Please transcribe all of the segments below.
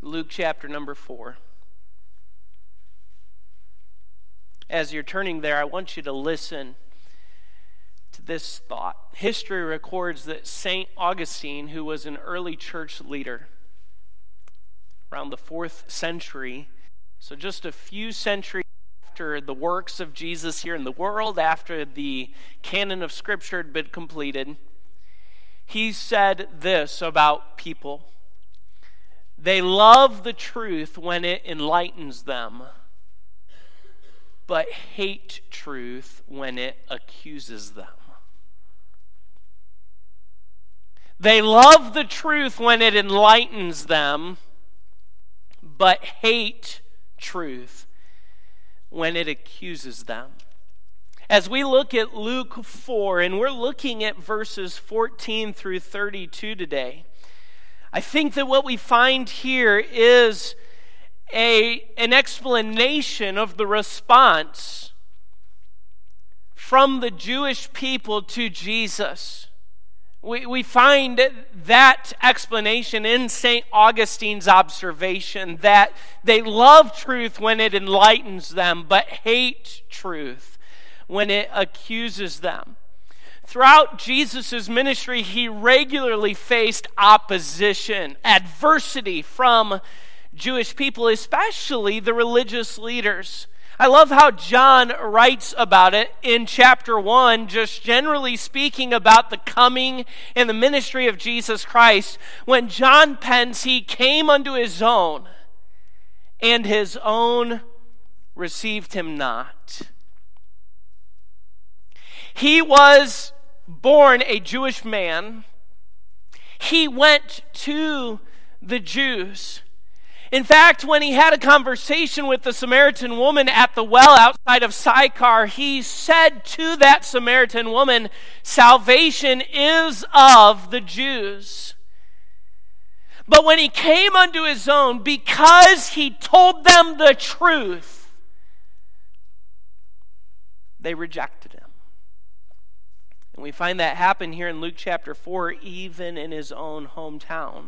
Luke chapter number 4. As you're turning there, I want you to listen to this thought. History records that St. Augustine, who was an early church leader around the fourth century, so just a few centuries after the works of Jesus here in the world, after the canon of Scripture had been completed, he said this about people they love the truth when it enlightens them, but hate truth when it accuses them. They love the truth when it enlightens them, but hate truth when it accuses them. As we look at Luke 4, and we're looking at verses 14 through 32 today, I think that what we find here is a, an explanation of the response from the Jewish people to Jesus. We, we find that explanation in St. Augustine's observation that they love truth when it enlightens them, but hate truth when it accuses them. Throughout Jesus' ministry, he regularly faced opposition, adversity from Jewish people, especially the religious leaders. I love how John writes about it in chapter 1, just generally speaking about the coming and the ministry of Jesus Christ. When John pens, he came unto his own, and his own received him not. He was born a Jewish man, he went to the Jews. In fact, when he had a conversation with the Samaritan woman at the well outside of Sychar, he said to that Samaritan woman, Salvation is of the Jews. But when he came unto his own, because he told them the truth, they rejected him. And we find that happen here in Luke chapter 4, even in his own hometown.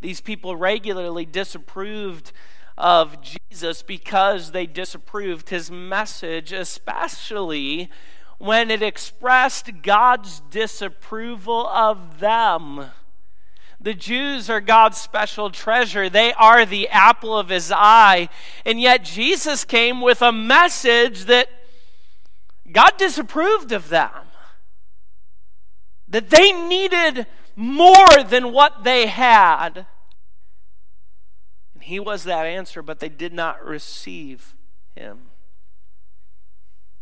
These people regularly disapproved of Jesus because they disapproved his message, especially when it expressed God's disapproval of them. The Jews are God's special treasure. They are the apple of his eye. And yet Jesus came with a message that God disapproved of them that they needed more than what they had. And he was that answer, but they did not receive him.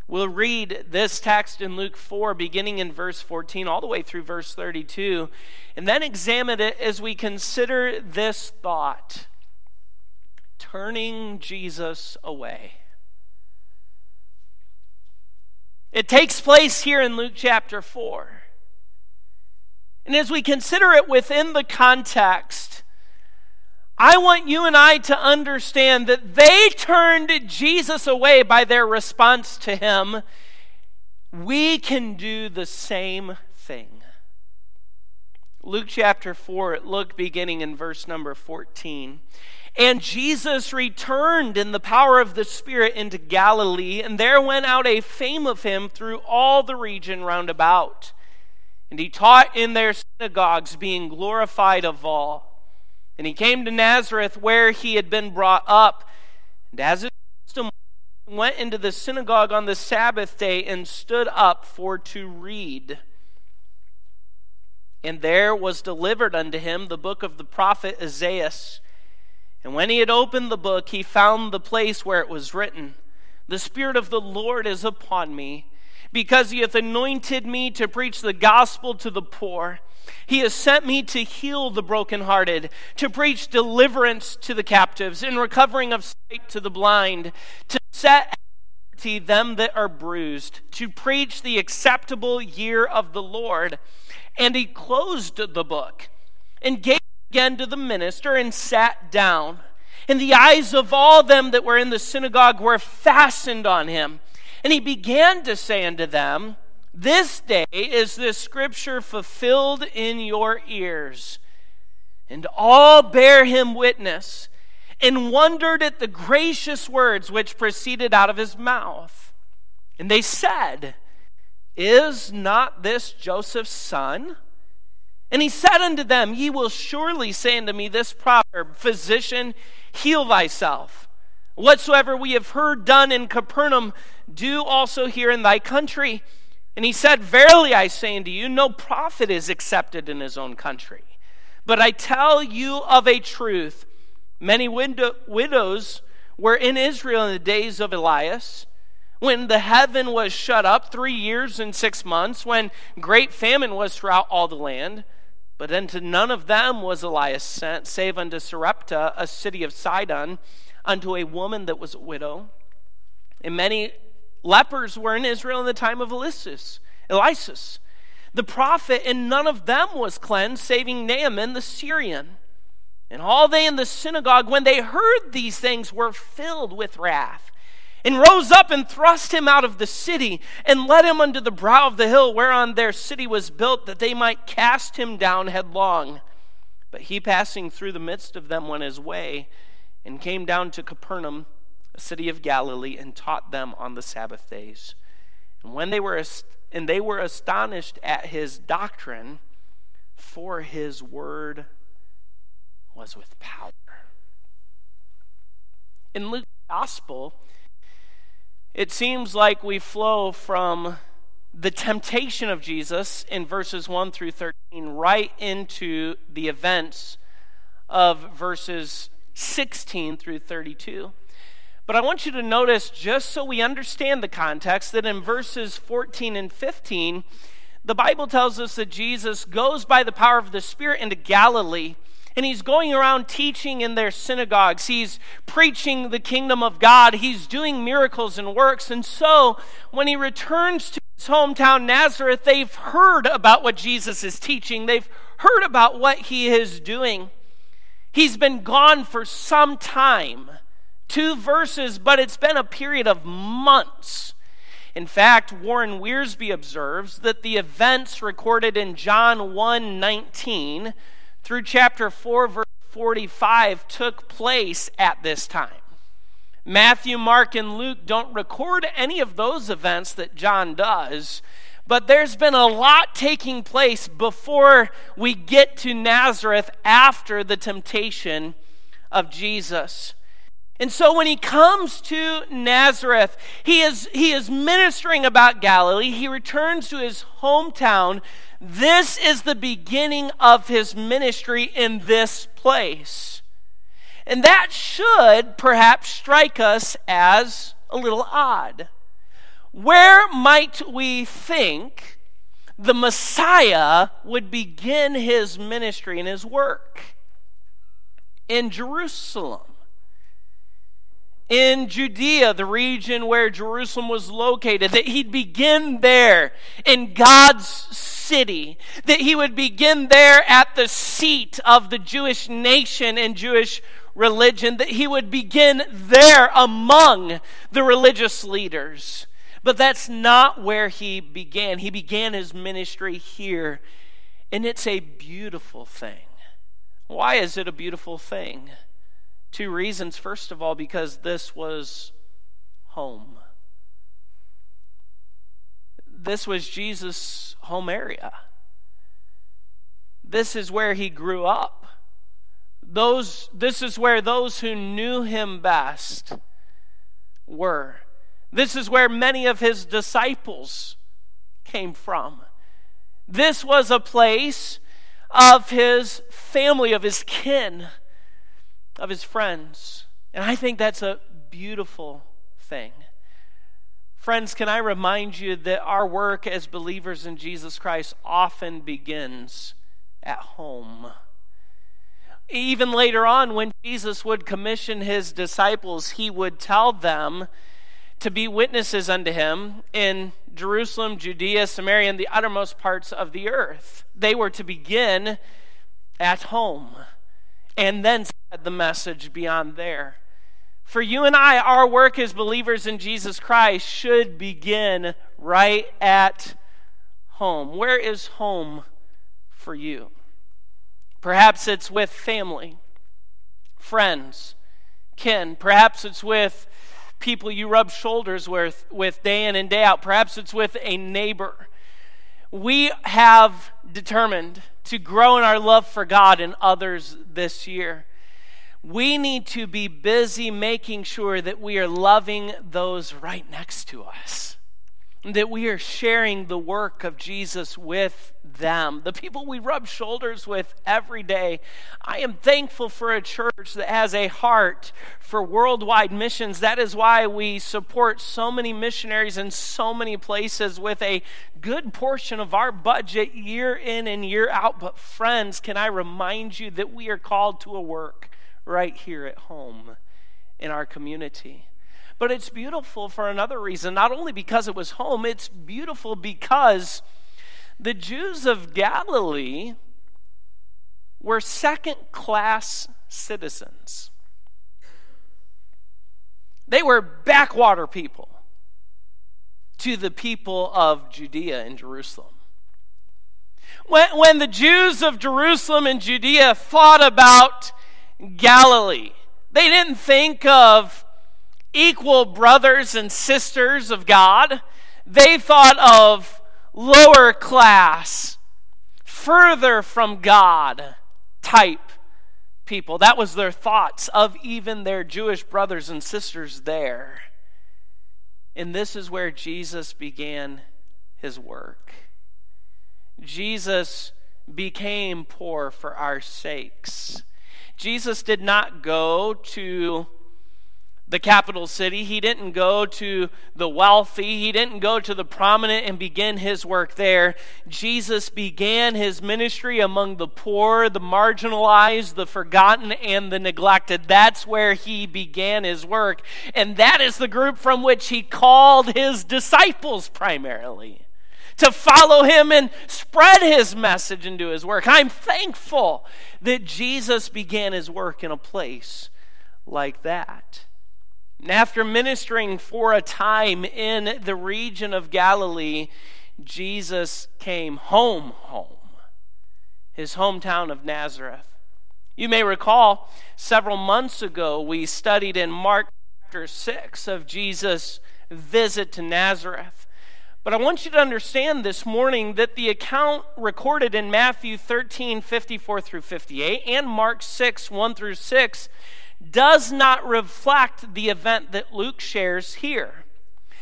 We'll read this text in Luke 4, beginning in verse 14, all the way through verse 32, and then examine it as we consider this thought turning Jesus away. It takes place here in Luke chapter 4. And as we consider it within the context, I want you and I to understand that they turned Jesus away by their response to him. We can do the same thing. Luke chapter 4, look beginning in verse number 14. And Jesus returned in the power of the Spirit into Galilee, and there went out a fame of him through all the region round about. And he taught in their synagogues, being glorified of all. And he came to Nazareth, where he had been brought up. And as his custom went into the synagogue on the Sabbath day and stood up for to read. And there was delivered unto him the book of the prophet Isaiah. And when he had opened the book, he found the place where it was written, The Spirit of the Lord is upon me because he hath anointed me to preach the gospel to the poor. He has sent me to heal the brokenhearted, to preach deliverance to the captives, and recovering of sight to the blind, to set free them that are bruised, to preach the acceptable year of the Lord. And he closed the book and gave again to the minister and sat down. And the eyes of all them that were in the synagogue were fastened on him. And he began to say unto them, This day is this scripture fulfilled in your ears. And all bear him witness. and wondered at the gracious words which proceeded out of his mouth. And they said, Is not this Joseph's son? And he said unto them, Ye will surely say unto me this proverb, Physician, heal thyself. Whatsoever we have heard done in Capernaum, do also here in thy country. And he said, Verily I say unto you, no prophet is accepted in his own country. But I tell you of a truth many widow- widows were in Israel in the days of Elias, when the heaven was shut up three years and six months, when great famine was throughout all the land. But unto none of them was Elias sent, save unto Sarepta, a city of Sidon, unto a woman that was a widow. And many lepers were in Israel in the time of Eliseus, Eliseus, the prophet, and none of them was cleansed, saving Naaman the Syrian. And all they in the synagogue, when they heard these things, were filled with wrath, and rose up and thrust him out of the city, and led him unto the brow of the hill whereon their city was built, that they might cast him down headlong. But he, passing through the midst of them, went his way, and came down to Capernaum, a city of Galilee, and taught them on the Sabbath days. And when they were and they were astonished at his doctrine, for his word was with power. In Luke's gospel, it seems like we flow from the temptation of Jesus in verses 1 through 13 right into the events of verses 16 through 32. But I want you to notice, just so we understand the context, that in verses 14 and 15, the Bible tells us that Jesus goes by the power of the Spirit into Galilee and he's going around teaching in their synagogues. He's preaching the kingdom of God. He's doing miracles and works. And so, when he returns to his hometown, Nazareth, they've heard about what Jesus is teaching, they've heard about what he is doing. He's been gone for some time two verses, but it's been a period of months. In fact, Warren Wiersbe observes that the events recorded in John 1 19 through chapter 4, verse 45 took place at this time. Matthew, Mark, and Luke don't record any of those events that John does, but there's been a lot taking place before we get to Nazareth after the temptation of Jesus. And so when he comes to Nazareth, he is, he is ministering about Galilee. He returns to his hometown this is the beginning of his ministry in this place. And that should perhaps strike us as a little odd. Where might we think the Messiah would begin his ministry and his work? In Jerusalem. In Judea, the region where Jerusalem was located, that he'd begin there in God's city, that he would begin there at the seat of the Jewish nation and Jewish religion, that he would begin there among the religious leaders. But that's not where he began. He began his ministry here, and it's a beautiful thing. Why is it a beautiful thing? Two reasons. First of all, because this was home. This was Jesus' home area. This is where he grew up. Those, this is where those who knew him best were. This is where many of his disciples came from. This was a place of his family, of his kin, of his friends. And I think that's a beautiful thing. Friends, can I remind you that our work as believers in Jesus Christ often begins at home? Even later on, when Jesus would commission his disciples, he would tell them to be witnesses unto him in Jerusalem, Judea, Samaria, and the uttermost parts of the earth. They were to begin at home and then spread the message beyond there. For you and I, our work as believers in Jesus Christ should begin right at home. Where is home for you? Perhaps it's with family, friends, kin. Perhaps it's with people you rub shoulders with, with day in and day out. Perhaps it's with a neighbor. We have determined to grow in our love for God and others this year. We need to be busy making sure that we are loving those right next to us that we are sharing the work of Jesus with them, the people we rub shoulders with every day. I am thankful for a church that has a heart for worldwide missions. That is why we support so many missionaries in so many places with a good portion of our budget year in and year out. But, friends, can I remind you that we are called to a work right here at home in our community? But it's beautiful for another reason, not only because it was home, it's beautiful because the Jews of Galilee were second class citizens. They were backwater people to the people of Judea and Jerusalem. When, when the Jews of Jerusalem and Judea thought about Galilee, they didn't think of equal brothers and sisters of God. They thought of lower class, further from God type people. That was their thoughts of even their Jewish brothers and sisters there. And this is where Jesus began his work. Jesus became poor for our sakes. Jesus did not go to the capital city. He didn't go to the wealthy. He didn't go to the prominent and begin his work there. Jesus began his ministry among the poor, the marginalized, the forgotten, and the neglected. That's where he began his work. And that is the group from which he called his disciples primarily to follow him and spread his message and do his work. I'm thankful that Jesus began his work in a place like that. And after ministering for a time in the region of Galilee, Jesus came home, home, his hometown of Nazareth. You may recall several months ago we studied in Mark chapter 6 of Jesus' visit to Nazareth. But I want you to understand this morning that the account recorded in Matthew 13, 54 through 58, and Mark 6, 1 through 6, does not reflect the event that Luke shares here.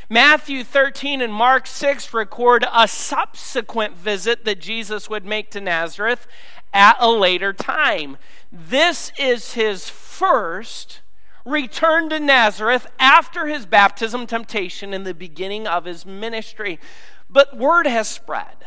Matthew 13 and Mark 6 record a subsequent visit that Jesus would make to Nazareth at a later time. This is his first return to Nazareth after his baptism, temptation, in the beginning of his ministry. But word has spread.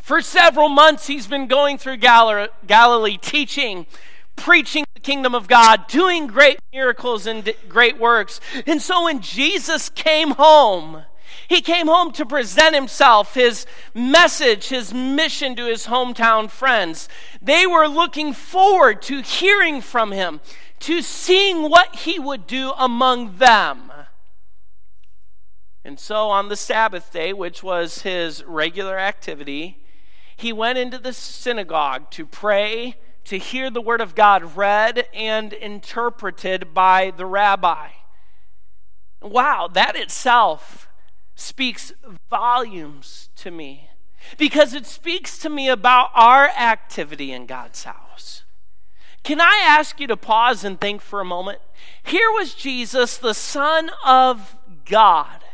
For several months, he's been going through Galilee teaching preaching the kingdom of God, doing great miracles and great works. And so when Jesus came home, he came home to present himself, his message, his mission to his hometown friends. They were looking forward to hearing from him, to seeing what he would do among them. And so on the Sabbath day, which was his regular activity, he went into the synagogue to pray to hear the Word of God read and interpreted by the rabbi. Wow, that itself speaks volumes to me because it speaks to me about our activity in God's house. Can I ask you to pause and think for a moment? Here was Jesus, the Son of God,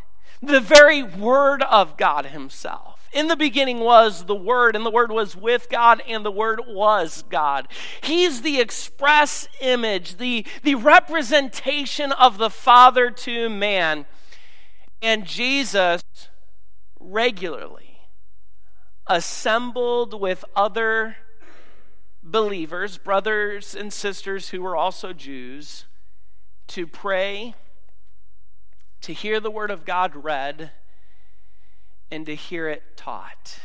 the very Word of God Himself. In the beginning was the Word, and the Word was with God, and the Word was God. He's the express image, the, the representation of the Father to man. And Jesus regularly assembled with other believers, brothers and sisters who were also Jews, to pray, to hear the Word of God read and to hear it taught.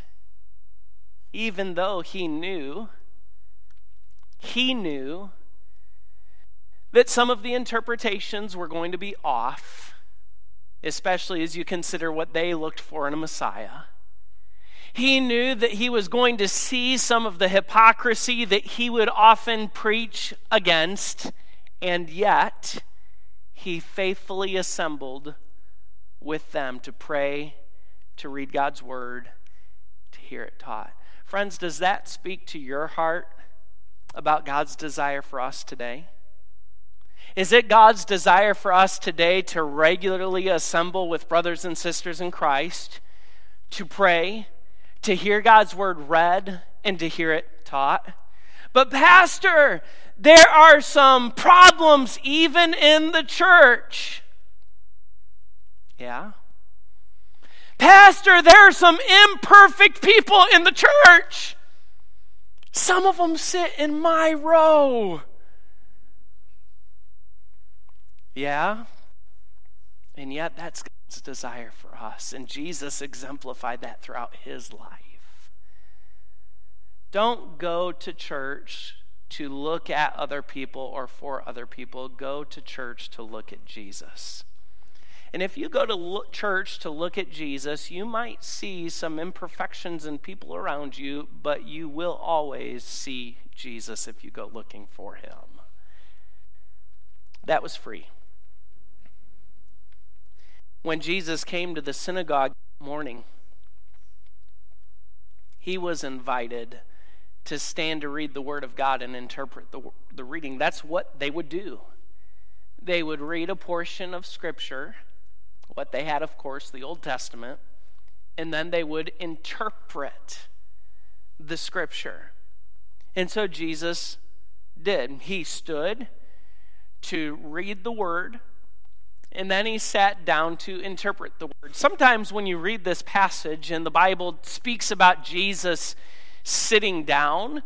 Even though he knew, he knew that some of the interpretations were going to be off, especially as you consider what they looked for in a Messiah. He knew that he was going to see some of the hypocrisy that he would often preach against And yet, he faithfully assembled with them to pray, to read God's word, to hear it taught. Friends, does that speak to your heart about God's desire for us today? Is it God's desire for us today to regularly assemble with brothers and sisters in Christ, to pray, to hear God's word read, and to hear it taught? But, Pastor, there are some problems even in the church. Yeah. Pastor, there are some imperfect people in the church. Some of them sit in my row. Yeah. And yet, that's God's desire for us. And Jesus exemplified that throughout his life. Don't go to church to look at other people or for other people. Go to church to look at Jesus. And if you go to look, church to look at Jesus, you might see some imperfections in people around you, but you will always see Jesus if you go looking for him. That was free. When Jesus came to the synagogue morning, he was invited to stand to read the Word of God and interpret the, the reading. That's what they would do. They would read a portion of Scripture what they had, of course, the Old Testament, and then they would interpret the scripture. And so Jesus did. He stood to read the word, and then he sat down to interpret the word. Sometimes when you read this passage and the Bible speaks about Jesus sitting down,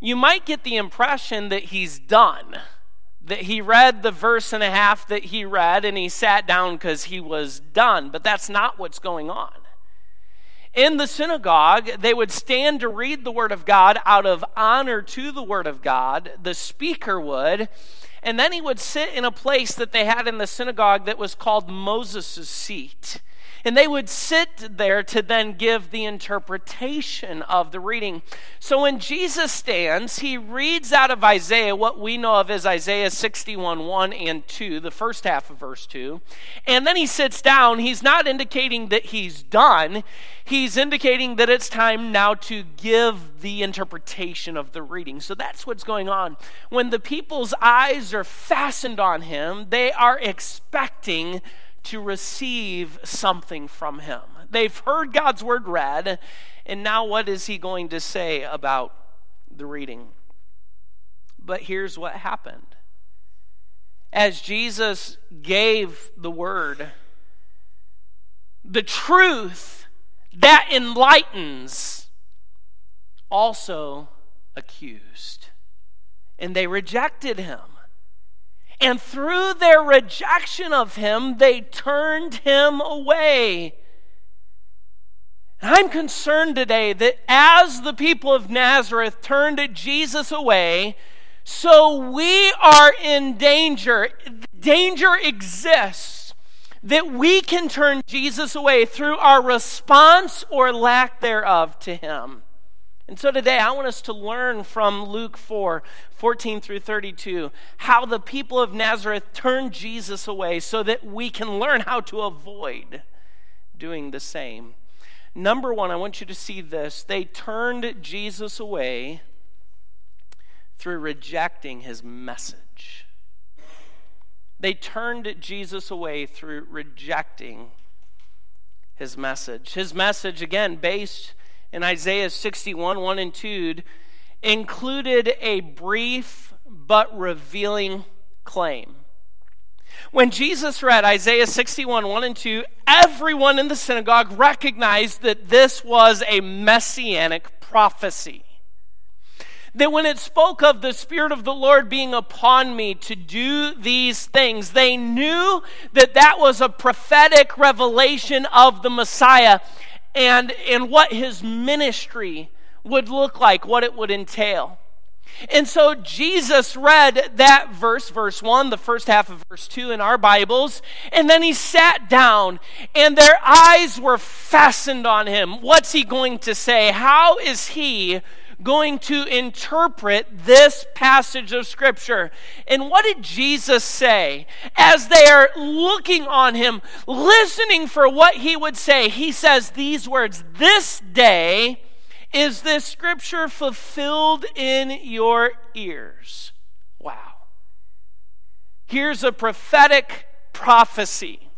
you might get the impression that he's done that he read the verse and a half that he read and he sat down because he was done. But that's not what's going on. In the synagogue, they would stand to read the Word of God out of honor to the Word of God. The speaker would. And then he would sit in a place that they had in the synagogue that was called Moses' seat. And they would sit there to then give the interpretation of the reading. So when Jesus stands, he reads out of Isaiah what we know of as Isaiah 61 1 and 2, the first half of verse 2. And then he sits down. He's not indicating that he's done, he's indicating that it's time now to give the interpretation of the reading. So that's what's going on. When the people's eyes are fastened on him, they are expecting to receive something from him. They've heard God's word read, and now what is he going to say about the reading? But here's what happened. As Jesus gave the word, the truth that enlightens also accused. And they rejected him. And through their rejection of him, they turned him away. And I'm concerned today that as the people of Nazareth turned Jesus away, so we are in danger. Danger exists that we can turn Jesus away through our response or lack thereof to him. And so today I want us to learn from Luke 4 14 through 32 how the people of Nazareth turned Jesus away so that we can learn how to avoid doing the same. Number one, I want you to see this. They turned Jesus away through rejecting his message. They turned Jesus away through rejecting his message. His message, again, based in Isaiah 61 1 and 2 included a brief but revealing claim. When Jesus read Isaiah 61 1 and 2, everyone in the synagogue recognized that this was a messianic prophecy. That when it spoke of the Spirit of the Lord being upon me to do these things, they knew that that was a prophetic revelation of the Messiah and, and what his ministry would look like, what it would entail. And so Jesus read that verse, verse 1, the first half of verse 2 in our Bibles, and then he sat down and their eyes were fastened on him. What's he going to say? How is he going to interpret this passage of Scripture. And what did Jesus say as they are looking on him, listening for what he would say? He says these words This day is this Scripture fulfilled in your ears. Wow. Here's a prophetic prophecy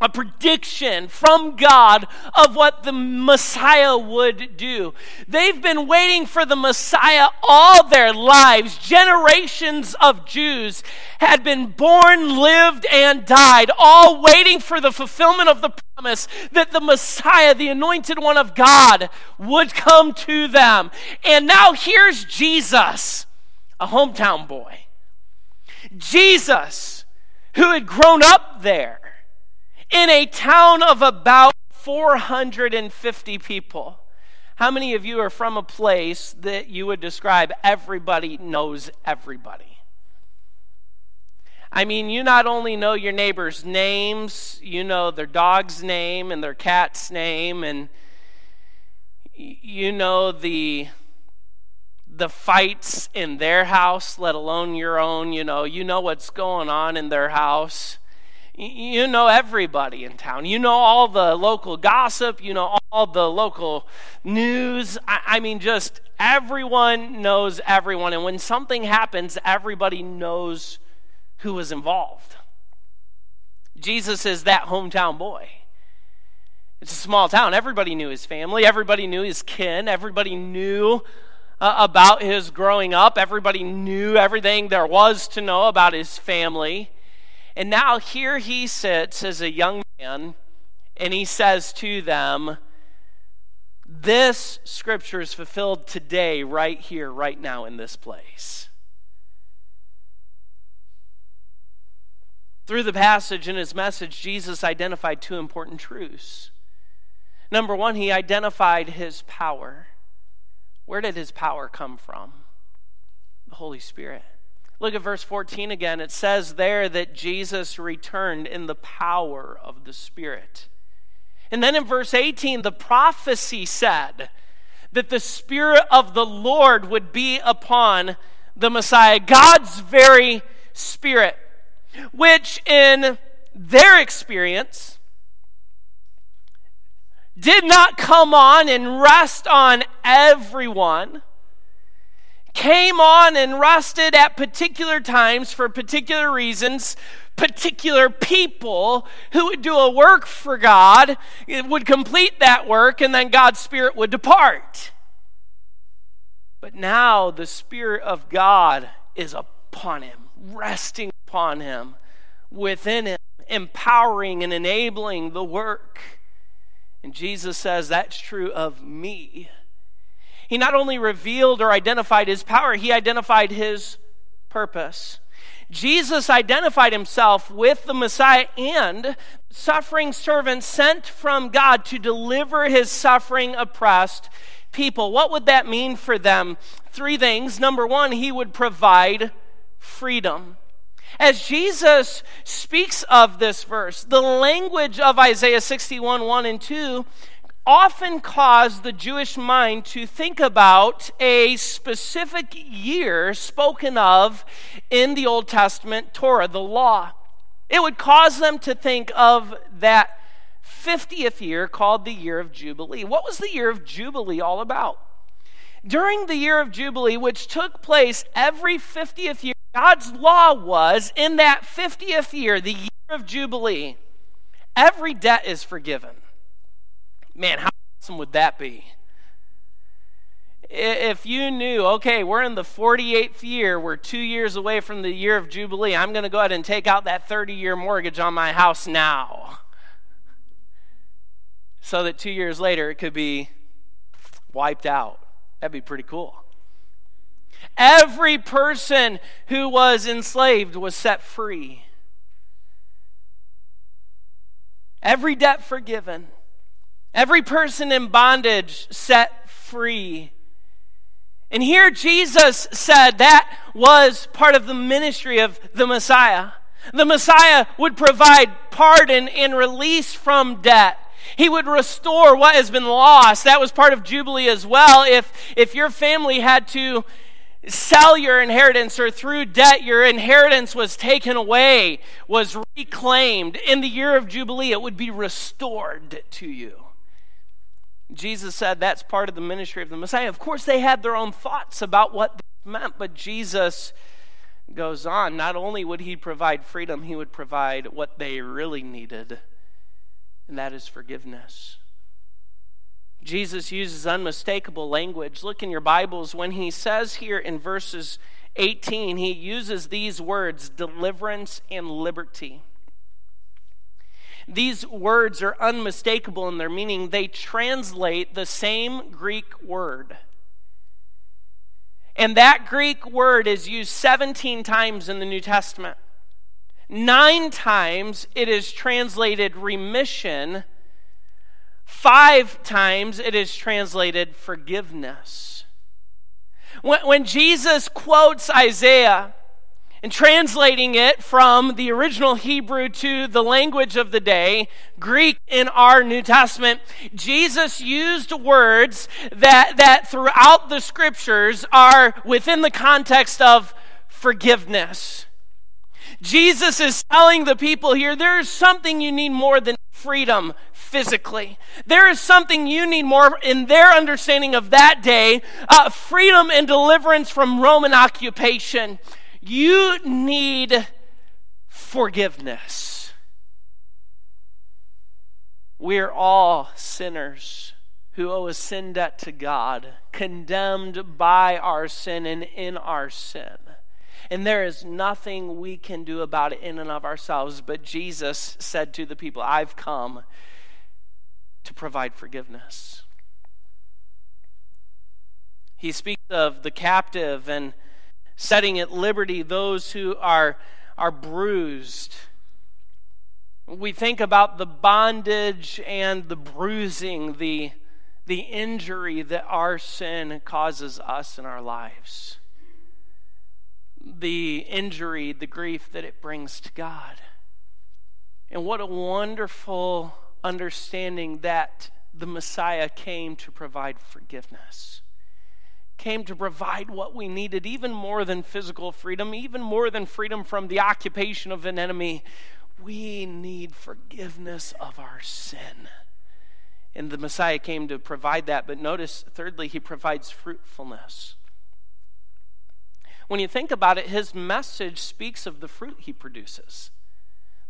a prediction from God of what the Messiah would do. They've been waiting for the Messiah all their lives. Generations of Jews had been born, lived, and died, all waiting for the fulfillment of the promise that the Messiah, the anointed one of God, would come to them. And now here's Jesus, a hometown boy. Jesus, who had grown up there in a town of about 450 people. How many of you are from a place that you would describe everybody knows everybody? I mean, you not only know your neighbors' names, you know their dog's name and their cat's name, and you know the the fights in their house, let alone your own. You know, you know what's going on in their house. You know everybody in town. You know all the local gossip. You know all the local news. I, I, mean, just everyone knows everyone. And when something happens, everybody knows who was involved. Jesus is that hometown boy. It's a small town. Everybody knew his family, everybody knew his kin, everybody knew uh, about his growing up, everybody knew everything there was to know about his family. And now here he sits as a young man, and he says to them, This scripture is fulfilled today, right here, right now, in this place. Through the passage in his message, Jesus identified two important truths. Number one, he identified his power. Where did his power come from? The Holy Spirit. Look at verse 14 again. It says there that Jesus returned in the power of the Spirit. And then in verse 18, the prophecy said that the Spirit of the Lord would be upon the Messiah, God's very Spirit, which in their experience did not come on and rest on everyone came on and rested at particular times for particular reasons, particular people who would do a work for God, would complete that work, and then God's Spirit would depart. But now the Spirit of God is upon him, resting upon him, within him, empowering and enabling the work. And Jesus says, That's true of me he not only revealed or identified his power, he identified his purpose. Jesus identified himself with the Messiah and suffering servant sent from God to deliver his suffering oppressed people. What would that mean for them? Three things. Number one, he would provide freedom. As Jesus speaks of this verse, the language of Isaiah 61 1 and 2 often caused the Jewish mind to think about a specific year spoken of in the Old Testament Torah, the law. It would cause them to think of that 50th year called the year of Jubilee. What was the year of Jubilee all about? During the year of Jubilee, which took place every 50th year, God's law was in that 50th year, the year of Jubilee, every debt is forgiven. Man, how awesome would that be? If you knew, okay, we're in the 48th year, we're two years away from the year of Jubilee, I'm going to go ahead and take out that 30 year mortgage on my house now. So that two years later it could be wiped out. That'd be pretty cool. Every person who was enslaved was set free. Every debt forgiven. Every person in bondage set free. And here Jesus said that was part of the ministry of the Messiah. The Messiah would provide pardon and release from debt. He would restore what has been lost. That was part of Jubilee as well. If, if your family had to sell your inheritance or through debt your inheritance was taken away, was reclaimed, in the year of Jubilee, it would be restored to you. Jesus said that's part of the ministry of the Messiah. Of course, they had their own thoughts about what this meant, but Jesus goes on. Not only would he provide freedom, he would provide what they really needed, and that is forgiveness. Jesus uses unmistakable language. Look in your Bibles when he says here in verses 18, he uses these words deliverance and liberty. These words are unmistakable in their meaning. They translate the same Greek word. And that Greek word is used 17 times in the New Testament. Nine times it is translated remission Five times it is translated forgiveness. When, when Jesus quotes Isaiah, and translating it from the original Hebrew to the language of the day, Greek in our New Testament, Jesus used words that, that throughout the scriptures are within the context of forgiveness. Jesus is telling the people here there is something you need more than freedom physically. There is something you need more in their understanding of that day uh, freedom and deliverance from Roman occupation. You need forgiveness. We're all sinners who owe a sin debt to God, condemned by our sin and in our sin. And there is nothing we can do about it in and of ourselves. But Jesus said to the people, I've come to provide forgiveness. He speaks of the captive and setting at liberty those who are, are bruised. We think about the bondage and the bruising, the, the injury that our sin causes us in our lives the injury, the grief that it brings to God. And what a wonderful understanding that the Messiah came to provide forgiveness, came to provide what we needed, even more than physical freedom, even more than freedom from the occupation of an enemy. We need forgiveness of our sin. And the Messiah came to provide that. But notice, thirdly, he provides fruitfulness. When you think about it, his message speaks of the fruit he produces.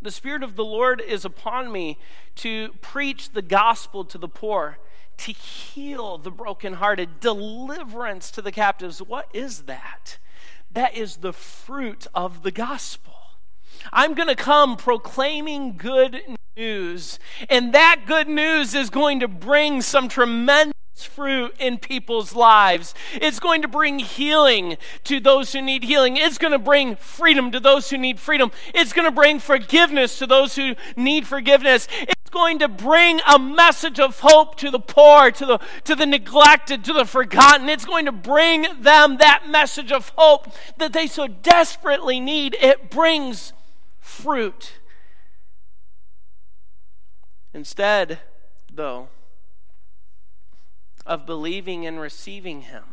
The Spirit of the Lord is upon me to preach the gospel to the poor, to heal the brokenhearted, deliverance to the captives. What is that? That is the fruit of the gospel. I'm going to come proclaiming good news, and that good news is going to bring some tremendous fruit in people's lives. It's going to bring healing to those who need healing. It's going to bring freedom to those who need freedom. It's going to bring forgiveness to those who need forgiveness. It's going to bring a message of hope to the poor, to the, to the neglected, to the forgotten. It's going to bring them that message of hope that they so desperately need. It brings fruit. Instead, though, of believing and receiving him.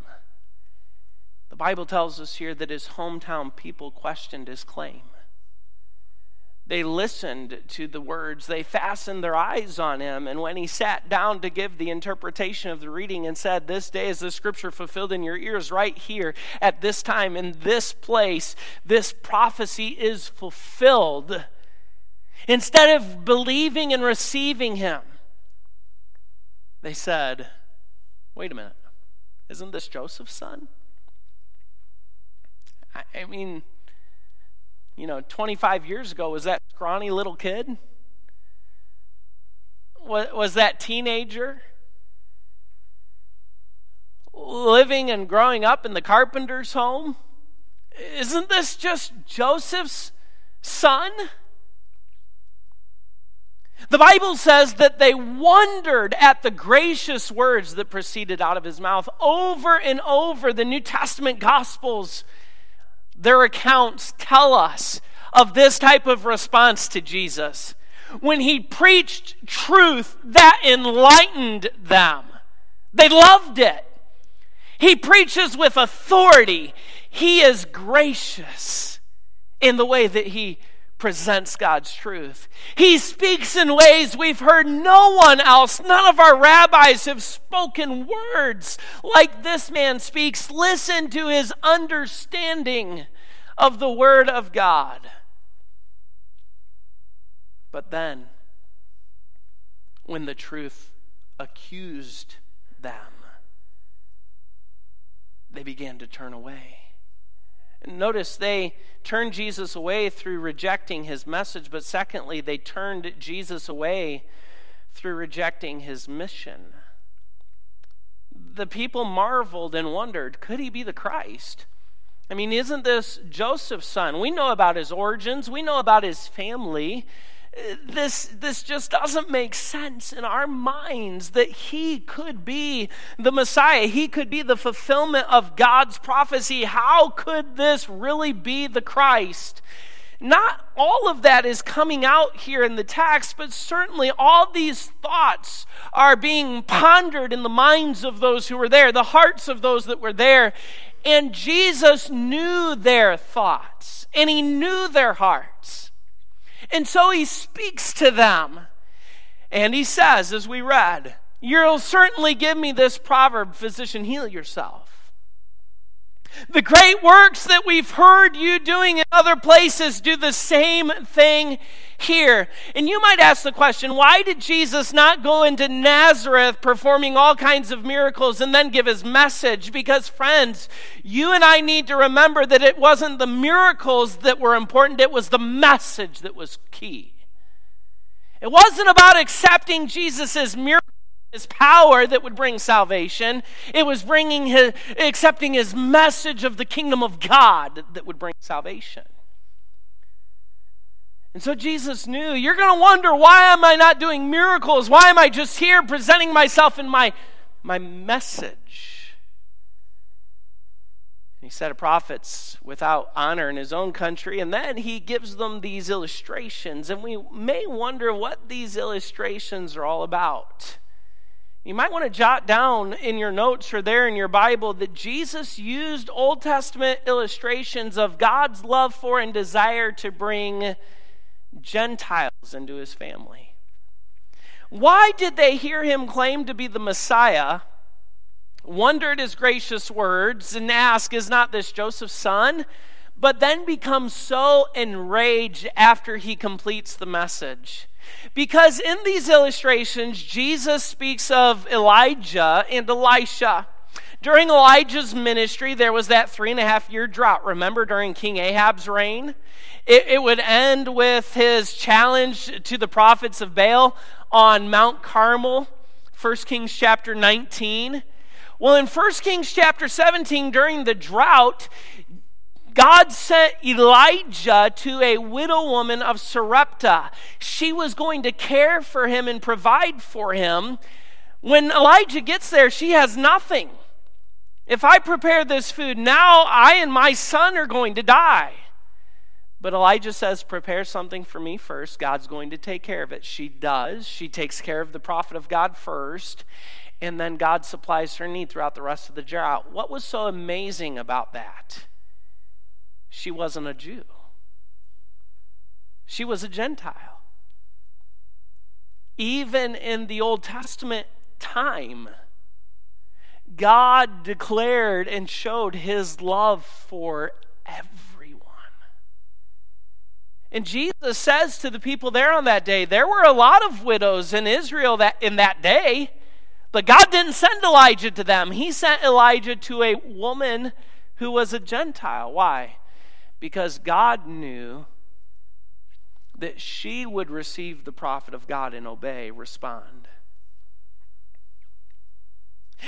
The Bible tells us here that his hometown people questioned his claim. They listened to the words, they fastened their eyes on him, and when he sat down to give the interpretation of the reading and said, This day is the scripture fulfilled in your ears, right here, at this time, in this place, this prophecy is fulfilled. Instead of believing and receiving him, they said, wait a minute, isn't this Joseph's son? I, mean, you know, 25 years ago, was that scrawny little kid? Was, was that teenager living and growing up in the carpenter's home? Isn't this just Joseph's son? The Bible says that they wondered at the gracious words that proceeded out of his mouth. Over and over, the New Testament Gospels, their accounts tell us of this type of response to Jesus. when he preached truth that enlightened them. They loved it. He preaches with authority. He is gracious in the way that he presents God's truth. He speaks in ways we've heard no one else, none of our rabbis have spoken words like this man speaks. Listen to his understanding of the Word of God. But then, when the truth accused them, they began to turn away. Notice they turned Jesus away through rejecting his message, but secondly, they turned Jesus away through rejecting his mission. The people marveled and wondered could he be the Christ? I mean, isn't this Joseph's son? We know about his origins, we know about his family this, this just doesn't make sense in our minds that he could be the Messiah. He could be the fulfillment of God's prophecy. How could this really be the Christ? Not all of that is coming out here in the text, but certainly all these thoughts are being pondered in the minds of those who were there, the hearts of those that were there. And Jesus knew their thoughts, and he knew their hearts. And so he speaks to them. And he says, as we read, You'll certainly give me this proverb, physician, heal yourself. The great works that we've heard you doing in other places do the same thing here. And you might ask the question why did Jesus not go into Nazareth performing all kinds of miracles and then give his message? Because, friends, you and I need to remember that it wasn't the miracles that were important, it was the message that was key. It wasn't about accepting Jesus' miracles his power that would bring salvation. It was bringing his, accepting his message of the kingdom of God that would bring salvation. And so Jesus knew, you're going to wonder, why am I not doing miracles? Why am I just here presenting myself in my, my message? He said of prophets without honor in his own country, and then he gives them these illustrations. And we may wonder what these illustrations are all about. You might want to jot down in your notes or there in your Bible that Jesus used Old Testament illustrations of God's love for and desire to bring Gentiles into his family. Why did they hear him claim to be the Messiah, wonder at his gracious words, and ask, Is not this Joseph's son? But then become so enraged after he completes the message because in these illustrations, Jesus speaks of Elijah and Elisha. During Elijah's ministry, there was that three and a half year drought. Remember during King Ahab's reign? It, it, would end with his challenge to the prophets of Baal on Mount Carmel, 1 Kings chapter 19. Well, in 1 Kings chapter 17, during the drought, God sent Elijah to a widow woman of Sarepta. She was going to care for him and provide for him. When Elijah gets there, she has nothing. If I prepare this food now, I and my son are going to die. But Elijah says, Prepare something for me first. God's going to take care of it. She does. She takes care of the prophet of God first. And then God supplies her need throughout the rest of the drought. What was so amazing about that? She wasn't a Jew, she was a Gentile. Even in the Old Testament time, God declared and showed his love for everyone. And Jesus says to the people there on that day, there were a lot of widows in Israel that in that day, but God didn't send Elijah to them. He sent Elijah to a woman who was a Gentile. Why? Because God knew that she would receive the prophet of God and obey, respond.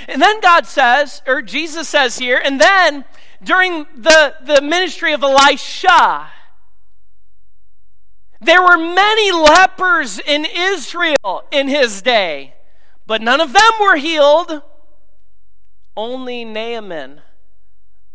And then God says, or Jesus says here, and then during the, the ministry of Elisha, there were many lepers in Israel in his day, but none of them were healed. Only Naaman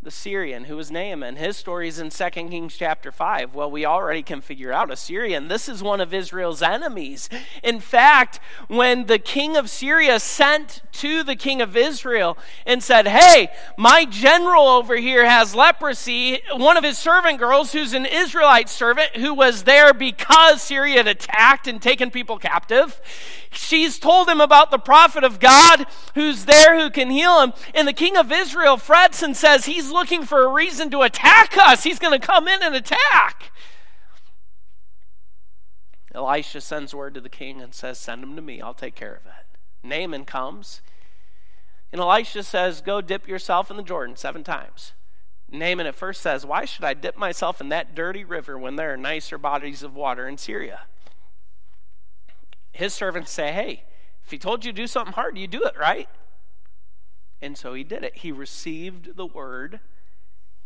the Syrian, who was Naaman. His story is in 2 Kings chapter 5. Well, we already can figure out a Syrian. This is one of Israel's enemies. In fact, when the king of Syria sent to the king of Israel and said, Hey, my general over here has leprosy, one of his servant girls, who's an Israelite servant who was there because Syria had attacked and taken people captive, she's told him about the prophet of God who's there who can heal him. And the king of Israel frets and says, He's looking for a reason to attack us. He's going to come in and attack. Elisha sends word to the king and says, Send him to me. I'll take care of it. Naaman comes. And Elisha says, Go dip yourself in the Jordan seven times. Naaman at first says, Why should I dip myself in that dirty river when there are nicer bodies of water in Syria? His servants say, Hey, if he told you to do something hard, you do it, right? And so he did it. He received the word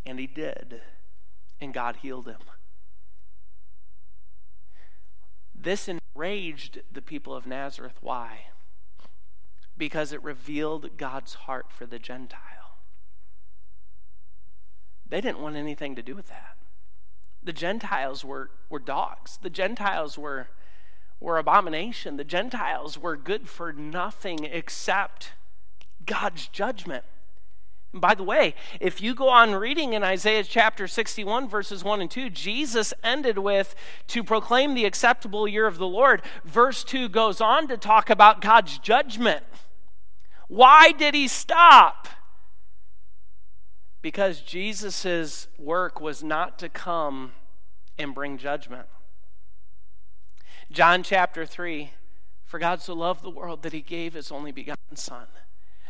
and he did. And God healed him. This enraged the people of Nazareth. Why? Because it revealed God's heart for the Gentile. They didn't want anything to do with that. The Gentiles were, were dogs. The Gentiles were, were abomination. The Gentiles were good for nothing except God's judgment. And by the way, if you go on reading in Isaiah chapter 61, verses 1 and 2, Jesus ended with, to proclaim the acceptable year of the Lord. Verse 2 goes on to talk about God's judgment. Why did he stop? Because Jesus' work was not to come and bring judgment. John chapter 3 For God so loved the world that he gave his only begotten Son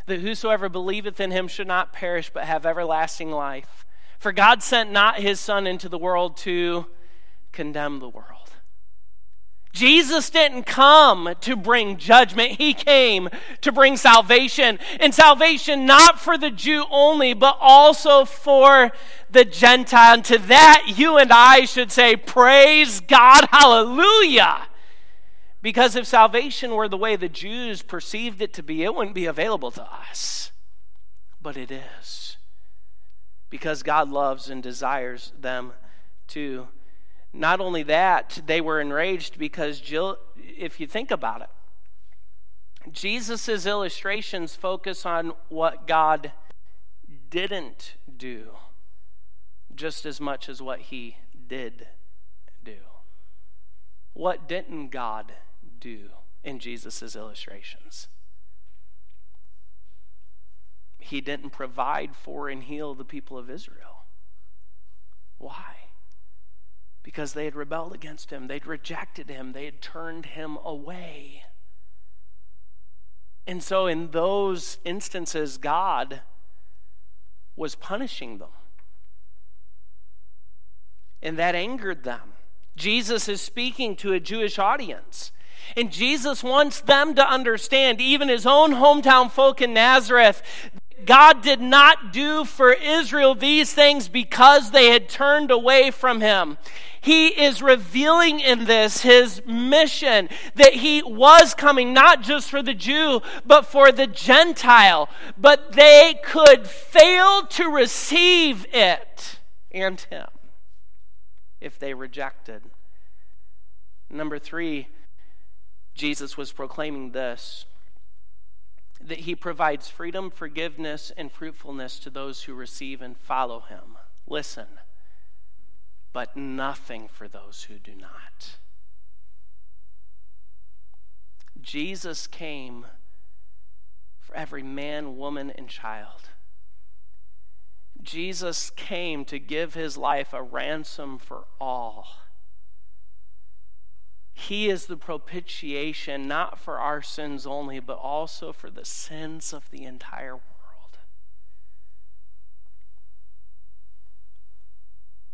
that whosoever believeth in him should not perish but have everlasting life. For God sent not his Son into the world to condemn the world. Jesus didn't come to bring judgment. He came to bring salvation. And salvation not for the Jew only, but also for the Gentile. And to that, you and I should say, Praise God, hallelujah. Because if salvation were the way the Jews perceived it to be, it wouldn't be available to us. But it is. Because God loves and desires them to. Not only that, they were enraged because, Jill, if you think about it, Jesus' illustrations focus on what God didn't do just as much as what he did do. What didn't God do in Jesus' illustrations. He didn't provide for and heal the people of Israel. Why? Because they had rebelled against him, they'd rejected him, they had turned him away. And so, in those instances, God was punishing them. And that angered them. Jesus is speaking to a Jewish audience. And Jesus wants them to understand, even his own hometown folk in Nazareth, God did not do for Israel these things because they had turned away from him. He is revealing in this his mission that he was coming not just for the Jew, but for the Gentile. But they could fail to receive it and him if they rejected. Number three, Jesus was proclaiming this that he provides freedom, forgiveness, and fruitfulness to those who receive and follow him. Listen, but nothing for those who do not. Jesus came for every man, woman, and child. Jesus came to give his life a ransom for all. He is the propitiation, not for our sins only, but also for the sins of the entire world.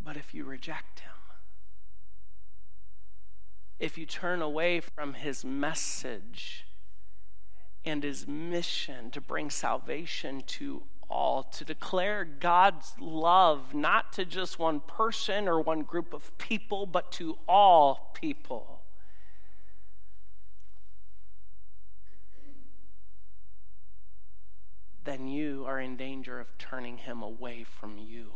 But if you reject Him, if you turn away from His message and His mission to bring salvation to all, to declare God's love not to just one person or one group of people, but to all people then you are in danger of turning him away from you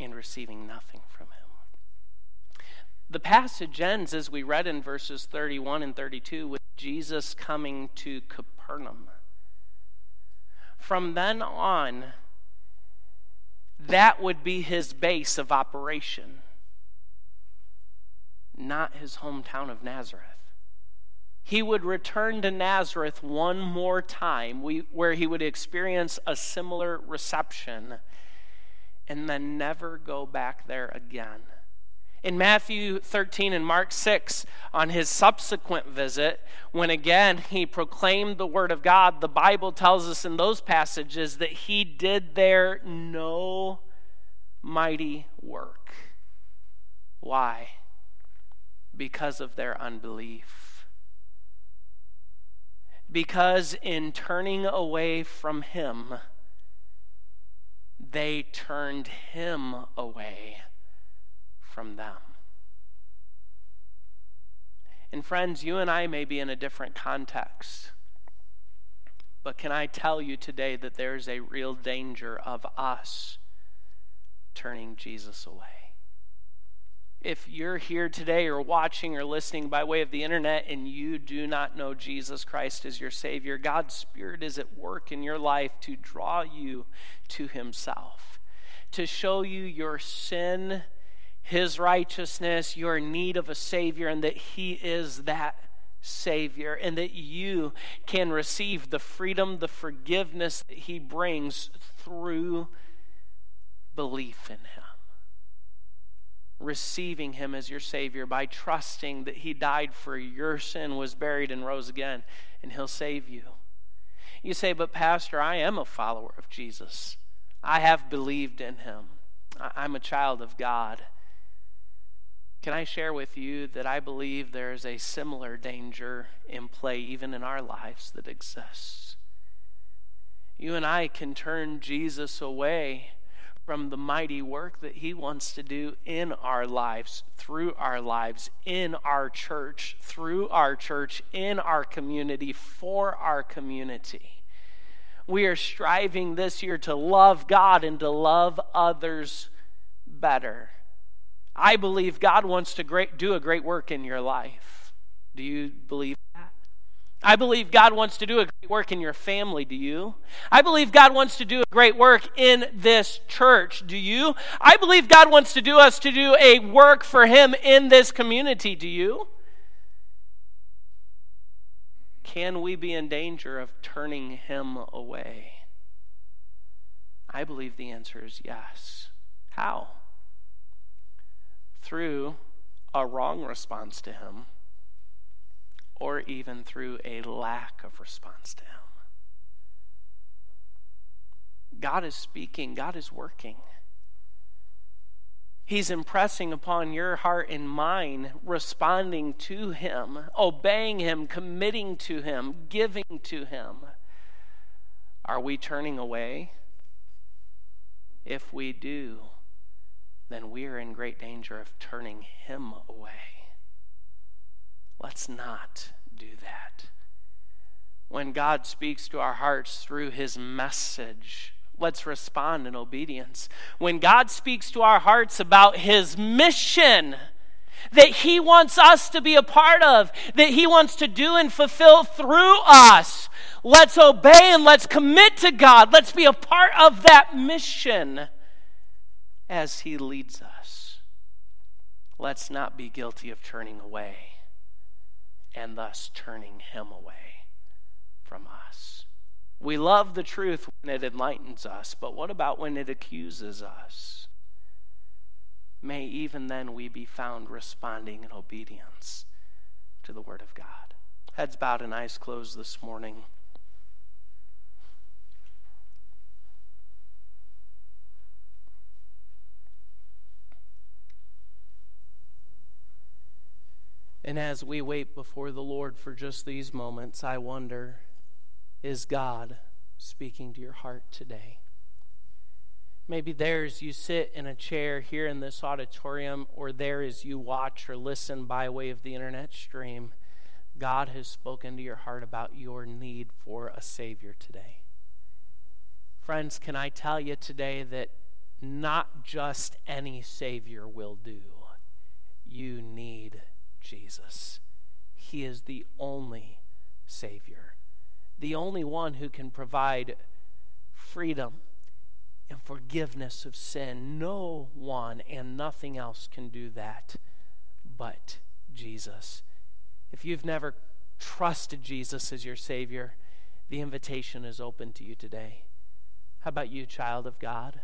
and receiving nothing from him. The passage ends, as we read in verses 31 and 32, with Jesus coming to Capernaum. From then on, that would be his base of operation, not his hometown of Nazareth. He would return to Nazareth one more time, where he would experience a similar reception and then never go back there again. In Matthew 13 and Mark 6, on his subsequent visit, when again he proclaimed the word of God, the Bible tells us in those passages that he did there no mighty work. Why? Because of their unbelief. Because in turning away from him, they turned him away from them. And friends, you and I may be in a different context. But can I tell you today that there's a real danger of us turning Jesus away? If you're here today or watching or listening by way of the internet and you do not know Jesus Christ as your Savior, God's Spirit is at work in your life to draw you to Himself, to show you your sin his righteousness, your need of a Savior, and that He is that Savior, and that you can receive the freedom, the forgiveness that He brings through belief in Him. Receiving Him as your Savior by trusting that He died for your sin, was buried, and rose again, and He'll save you. You say, but Pastor, I am a follower of Jesus. I have believed in Him. I'm a child of God. Can I share with you that I believe there is a similar danger in play, even in our lives, that exists? You and I can turn Jesus away from the mighty work that he wants to do in our lives, through our lives, in our church, through our church, in our community, for our community. We are striving this year to love God and to love others better. I believe God wants to great, do a great work in your life. Do you believe that? I believe God wants to do a great work in your family. Do you? I believe God wants to do a great work in this church. Do you? I believe God wants to do us to do a work for Him in this community. Do you? Can we be in danger of turning Him away? I believe the answer is yes. How? through a wrong response to Him or even through a lack of response to Him. God is speaking, God is working. He's impressing upon your heart and mind, responding to Him, obeying Him, committing to Him, giving to Him. Are we turning away? If we do, then we are in great danger of turning him away. Let's not do that. When God speaks to our hearts through his message, let's respond in obedience. When God speaks to our hearts about his mission, that he wants us to be a part of, that he wants to do and fulfill through us. Let's obey and let's commit to God. Let's be a part of that mission as He leads us. Let's not be guilty of turning away and thus turning Him away from us. We love the truth when it enlightens us, but what about when it accuses us? May even then we be found responding in obedience to the Word of God. Heads bowed and eyes closed this morning. And as we wait before the Lord for just these moments, I wonder is God speaking to your heart today? Maybe there as you sit in a chair here in this auditorium, or there as you watch or listen by way of the internet stream, God has spoken to your heart about your need for a Savior today. Friends, can I tell you today that not just any Savior will do? You need Jesus. He is the only Savior, the only one who can provide freedom and forgiveness of sin. No one and nothing else can do that but Jesus. If you've never trusted Jesus as your Savior, the invitation is open to you today. How about you, child of God?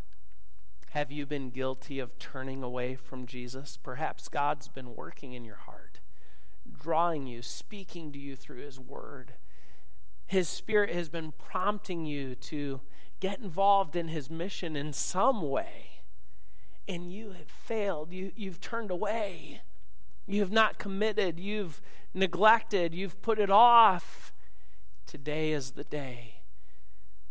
Have you been guilty of turning away from Jesus? Perhaps God's been working in your heart, drawing you, speaking to you through His Word. His Spirit has been prompting you to get involved in His mission in some way, and you have failed. You, you've turned away. You have not committed. You've neglected. You've put it off. Today is the day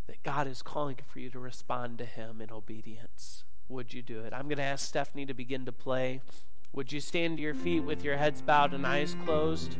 that God is calling for you to respond to Him in obedience. Would you do it? I'm going to ask Stephanie to begin to play. Would you stand to your feet with your heads bowed and eyes closed?